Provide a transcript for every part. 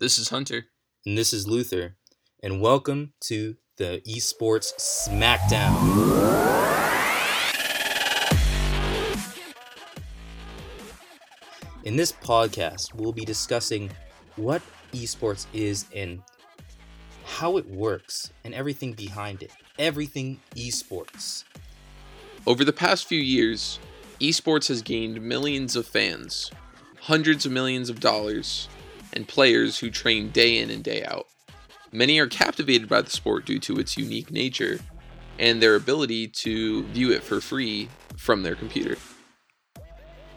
This is Hunter. And this is Luther. And welcome to the Esports Smackdown. In this podcast, we'll be discussing what esports is and how it works and everything behind it. Everything esports. Over the past few years, esports has gained millions of fans, hundreds of millions of dollars, and players who train day in and day out. Many are captivated by the sport due to its unique nature and their ability to view it for free from their computer.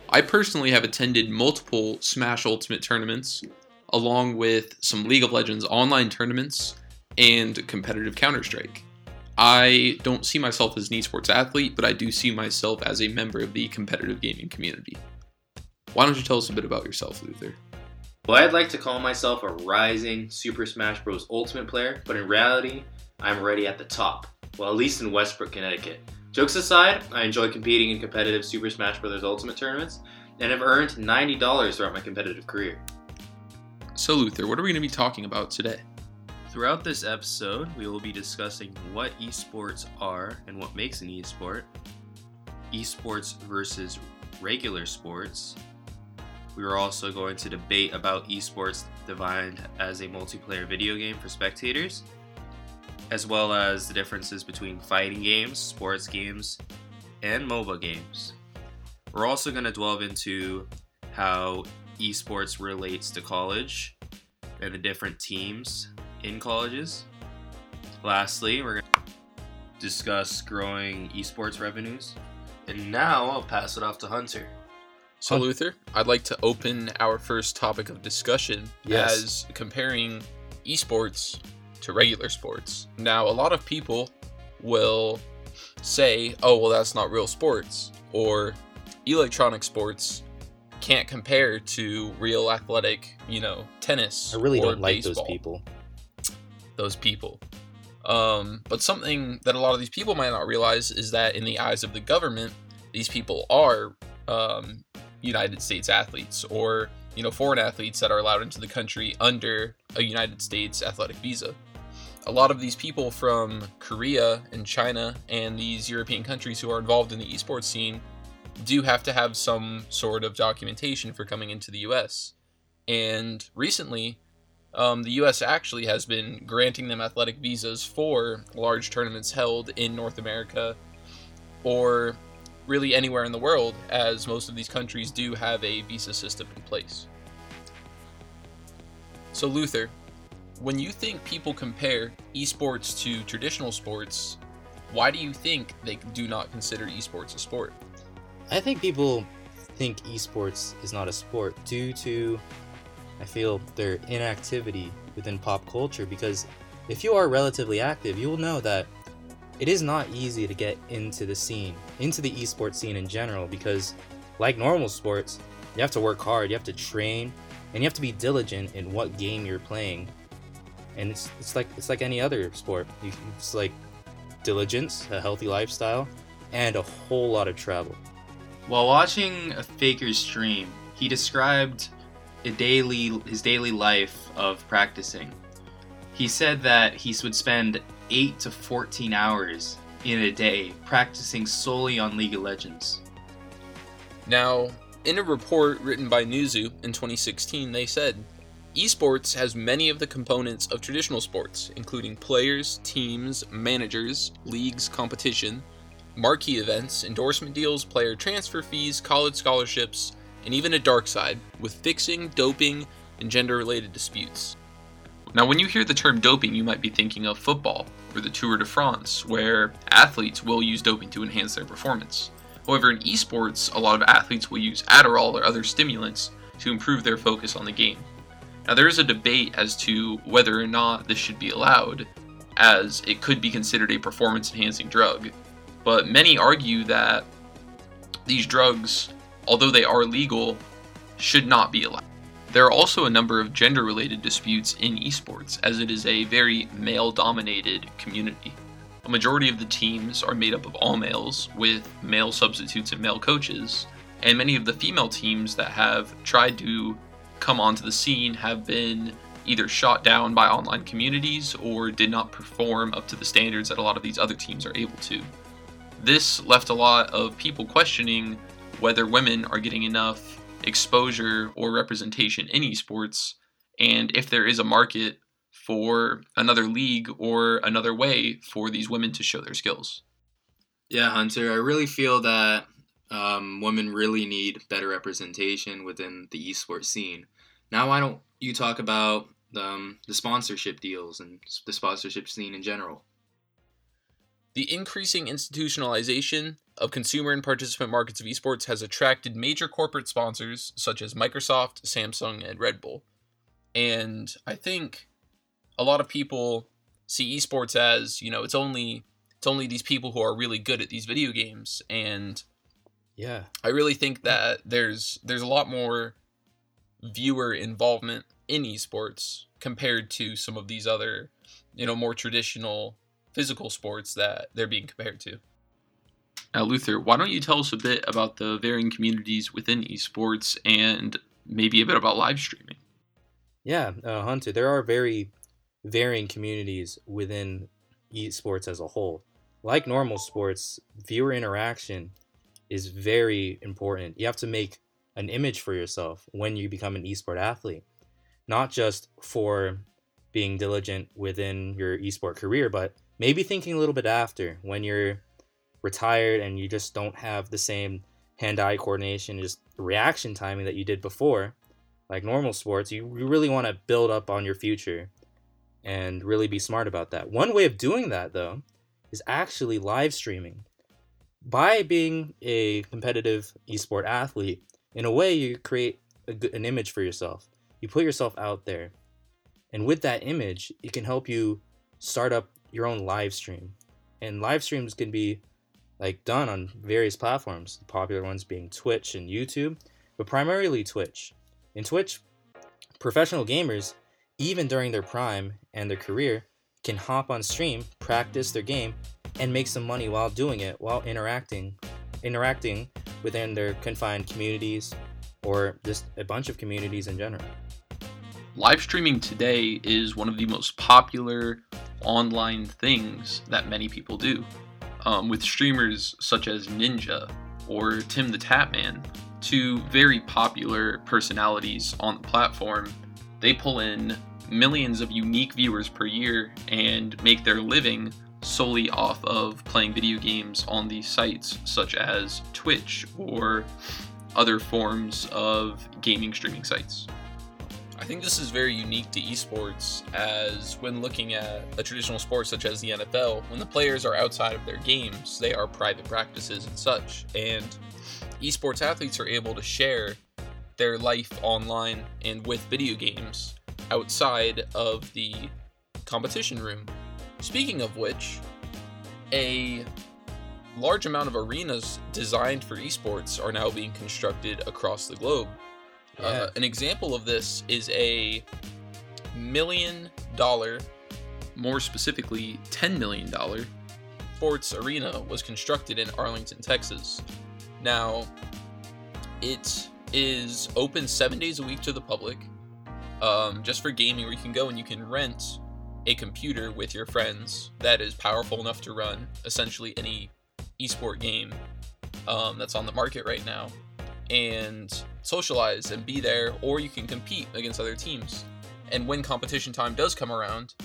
I personally have attended multiple Smash Ultimate tournaments, along with some League of Legends online tournaments and competitive Counter Strike. I don't see myself as an esports athlete, but I do see myself as a member of the competitive gaming community. Why don't you tell us a bit about yourself, Luther? Well, I'd like to call myself a rising Super Smash Bros. Ultimate player, but in reality, I'm already at the top. Well, at least in Westbrook, Connecticut. Jokes aside, I enjoy competing in competitive Super Smash Bros. Ultimate tournaments and have earned $90 throughout my competitive career. So, Luther, what are we going to be talking about today? Throughout this episode, we will be discussing what esports are and what makes an esport, esports versus regular sports, we are also going to debate about esports defined as a multiplayer video game for spectators, as well as the differences between fighting games, sports games, and MOBA games. We're also going to delve into how esports relates to college and the different teams in colleges. Lastly, we're going to discuss growing esports revenues. And now I'll pass it off to Hunter. So, Luther, I'd like to open our first topic of discussion Yes. as comparing esports to regular sports. Now, a lot of people will say, oh, well, that's not real sports, or electronic sports can't compare to real athletic, you know, tennis. I really don't like those people. those people. Um, but something that a lot of these people might not realize is that in the eyes of the government, these people are um, United States athletes or you know foreign athletes that are allowed into the country under a United States athletic visa. A lot of these people from Korea and China and these European countries who are involved in the esports scene do have to have some sort of documentation for coming into the US. And recently, um, the U.S. actually has been granting them athletic visas for large tournaments held in North America or really anywhere in the world, as most of these countries do have a visa system in place. So, Luther, when you think people compare esports to traditional sports, why do you think they do not consider esports a sport? I think people think esports is not a sport due to, I feel, their inactivity within pop culture. Because if you are relatively active, you will know that it is not easy to get into the scene, into the esports scene in general. Because, like normal sports, you have to work hard, you have to train, and you have to be diligent in what game you're playing. And it's it's like it's like any other sport. It's like diligence, a healthy lifestyle, and a whole lot of travel. While watching a Faker's stream, he described a daily his daily life of practicing. He said that he would spend 8 to 14 hours in a day practicing solely on League of Legends. Now, in a report written by Newzoo in 2016, they said esports has many of the components of traditional sports, including players, teams, managers, leagues, competition, marquee events, endorsement deals, player transfer fees, college scholarships, and even a dark side with fixing, doping, and gender related disputes. Now, when you hear the term doping, you might be thinking of football or the Tour de France, where athletes will use doping to enhance their performance. However, in esports, a lot of athletes will use Adderall or other stimulants to improve their focus on the game. Now, there is a debate as to whether or not this should be allowed, as it could be considered a performance enhancing drug. But many argue that these drugs, although they are legal, should not be allowed. There are also a number of gender related disputes in esports, as it is a very male dominated community. A majority of the teams are made up of all males, with male substitutes and male coaches, and many of the female teams that have tried to come onto the scene have been either shot down by online communities or did not perform up to the standards that a lot of these other teams are able to. This left a lot of people questioning whether women are getting enough exposure or representation in esports and if there is a market for another league or another way for these women to show their skills. Yeah, Hunter, I really feel that um, women really need better representation within the esports scene. Now, why don't you talk about um, the sponsorship deals and the sponsorship scene in general? The increasing institutionalization of consumer and participant markets of esports has attracted major corporate sponsors such as Microsoft, Samsung, and Red Bull. And I think a lot of people see esports as, you know, it's only it's only these people who are really good at these video games and yeah. I really think that there's there's a lot more viewer involvement in esports compared to some of these other, you know, more traditional physical sports that they're being compared to. Now, Luther, why don't you tell us a bit about the varying communities within esports and maybe a bit about live streaming? Yeah, uh, Hunter, there are very varying communities within esports as a whole. Like normal sports, viewer interaction is very important. You have to make an image for yourself when you become an esport athlete, not just for being diligent within your esport career, but maybe thinking a little bit after when you're retired and you just don't have the same hand-eye coordination, just reaction timing that you did before, like normal sports. You, you really want to build up on your future and really be smart about that. One way of doing that, though, is actually live streaming. By being a competitive esport athlete, in a way, you create a, an image for yourself. You put yourself out there. And with that image, it can help you start up your own live stream. And live streams can be like done on various platforms, the popular ones being Twitch and YouTube, but primarily Twitch. In Twitch, professional gamers, even during their prime and their career, can hop on stream, practice their game, and make some money while doing it, while interacting interacting within their confined communities or just a bunch of communities in general. Live streaming today is one of the most popular online things that many people do. Um, with streamers such as Ninja or Tim the Tatman, two very popular personalities on the platform, they pull in millions of unique viewers per year and make their living solely off of playing video games on these sites such as Twitch or other forms of gaming streaming sites. Think this is very unique to esports, as when looking at a traditional sport such as the NFL, when the players are outside of their games, they are private practices and such. And esports athletes are able to share their life online and with video games outside of the competition room. Speaking of which, a large amount of arenas designed for esports are now being constructed across the globe. Yeah. Uh, an example of this is a million dollar, more specifically, $10 million sports arena was constructed in Arlington, Texas. Now, it is open seven days a week to the public, um, just for gaming, where you can go and you can rent a computer with your friends that is powerful enough to run essentially any esport game um, that's on the market right now and socialize and be there, or you can compete against other teams. And when competition time does come around,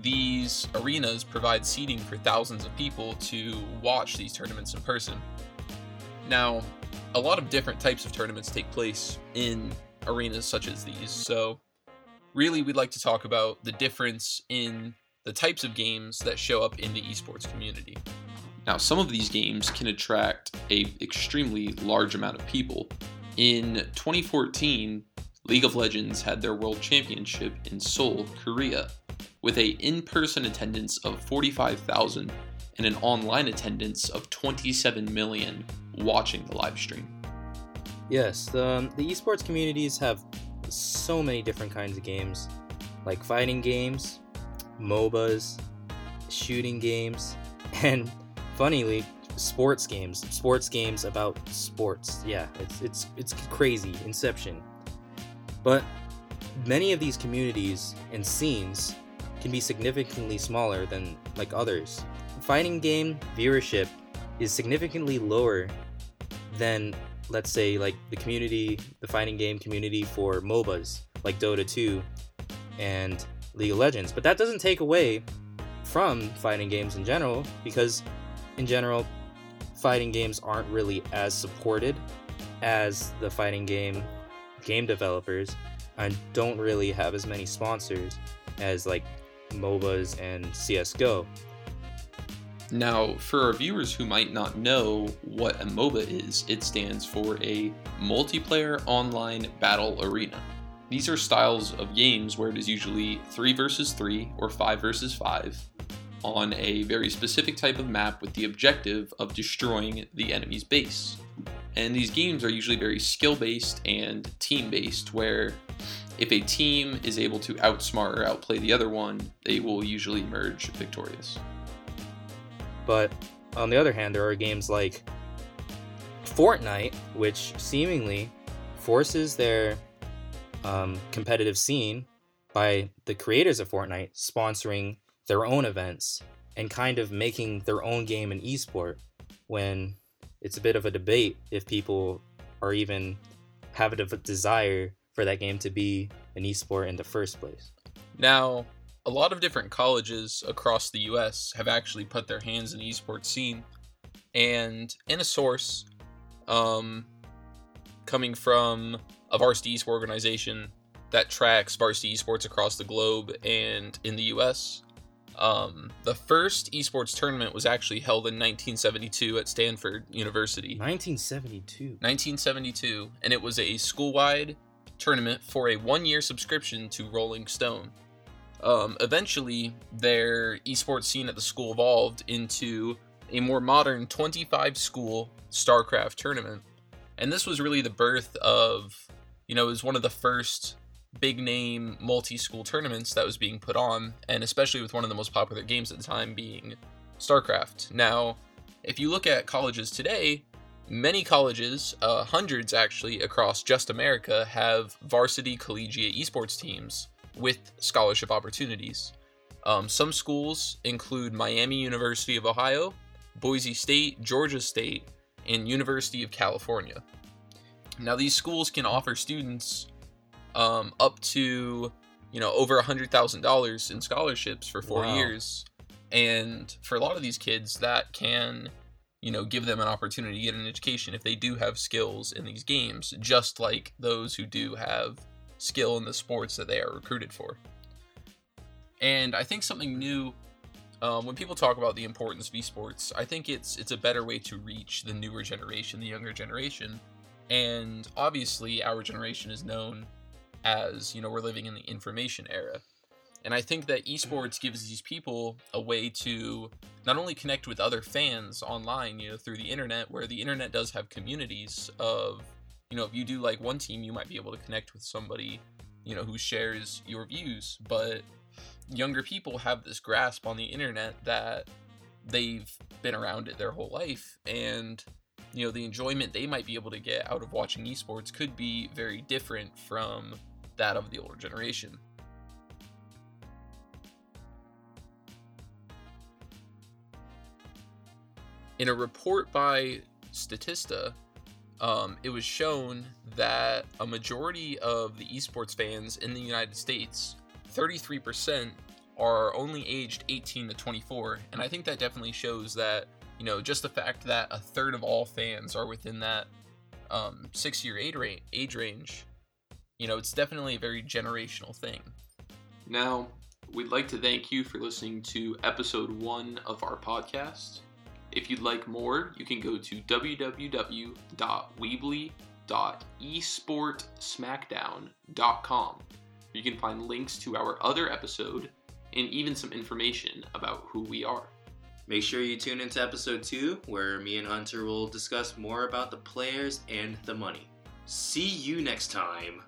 these arenas provide seating for thousands of people to watch these tournaments in person. Now, a lot of different types of tournaments take place in arenas such as these, so really we'd like to talk about the difference in the types of games that show up in the esports community. Now, some of these games can attract a extremely large amount of people. In 2014, League of Legends had their World Championship in Seoul, Korea, with a in-person attendance of 45,000 and an online attendance of 27 million watching the live stream. Yes, the, um, the esports communities have so many different kinds of games, like fighting games, MOBAs, shooting games, and funnily, sports games. Sports games about sports. Yeah, it's it's it's crazy. Inception. But many of these communities and scenes can be significantly smaller than like others. Fighting game viewership is significantly lower than let's say like the community, the fighting game community for MOBAs like Dota 2 and League of Legends. But that doesn't take away from fighting games in general because in general fighting games aren't really as supported as the fighting game game developers and don't really have as many sponsors as like MOBAs and CSGO. Now, for our viewers who might not know what a MOBA is, it stands for a multiplayer online battle arena. These are styles of games where it is usually 3 versus 3 or 5 versus 5 on a very specific type of map with the objective of destroying the enemy's base. And these games are usually very skill based and team based, where if a team is able to outsmart or outplay the other one, they will usually emerge victorious. But on the other hand, there are games like Fortnite, which seemingly forces their um, competitive scene by the creators of Fortnite sponsoring their own events and kind of making their own game an esport when it's a bit of a debate if people are even have a desire for that game to be an esport in the first place. Now, a lot of different colleges across the US have actually put their hands in the esports scene. And in a source, um, coming from a varsity esports organization that tracks varsity esports across the globe and in the US, um, the first esports tournament was actually held in 1972 at Stanford University. 1972. 1972, and it was a school-wide tournament for a one-year subscription to Rolling Stone. Um, eventually, their esports scene at the school evolved into a more modern 25 school StarCraft tournament. And this was really the birth of, you know, it was one of the first big name multi school tournaments that was being put on, and especially with one of the most popular games at the time being StarCraft. Now, if you look at colleges today, many colleges, uh, hundreds actually across just America, have varsity collegiate esports teams with scholarship opportunities. Um, some schools include Miami University of Ohio, Boise State, Georgia State, and University of California. Now, these schools can offer students um, up to you know over a hundred thousand dollars in scholarships for four wow. years, and for a lot of these kids, that can you know give them an opportunity to get an education if they do have skills in these games, just like those who do have skill in the sports that they are recruited for. And I think something new um, when people talk about the importance of esports, I think it's it's a better way to reach the newer generation, the younger generation. And obviously, our generation is known as you know we're living in the information era. And I think that esports gives these people a way to not only connect with other fans online, you know, through the internet, where the internet does have communities of you know, if you do like one team, you might be able to connect with somebody, you know, who shares your views. But younger people have this grasp on the internet that they've been around it their whole life. And, you know, the enjoyment they might be able to get out of watching esports could be very different from that of the older generation. In a report by Statista, um, it was shown that a majority of the esports fans in the United States, 33%, are only aged 18 to 24. And I think that definitely shows that, you know, just the fact that a third of all fans are within that um, six year age range, you know, it's definitely a very generational thing. Now, we'd like to thank you for listening to episode one of our podcast. If you'd like more, you can go to www.weebly.esportsmackdown.com. You can find links to our other episode and even some information about who we are. Make sure you tune into episode 2 where me and Hunter will discuss more about the players and the money. See you next time.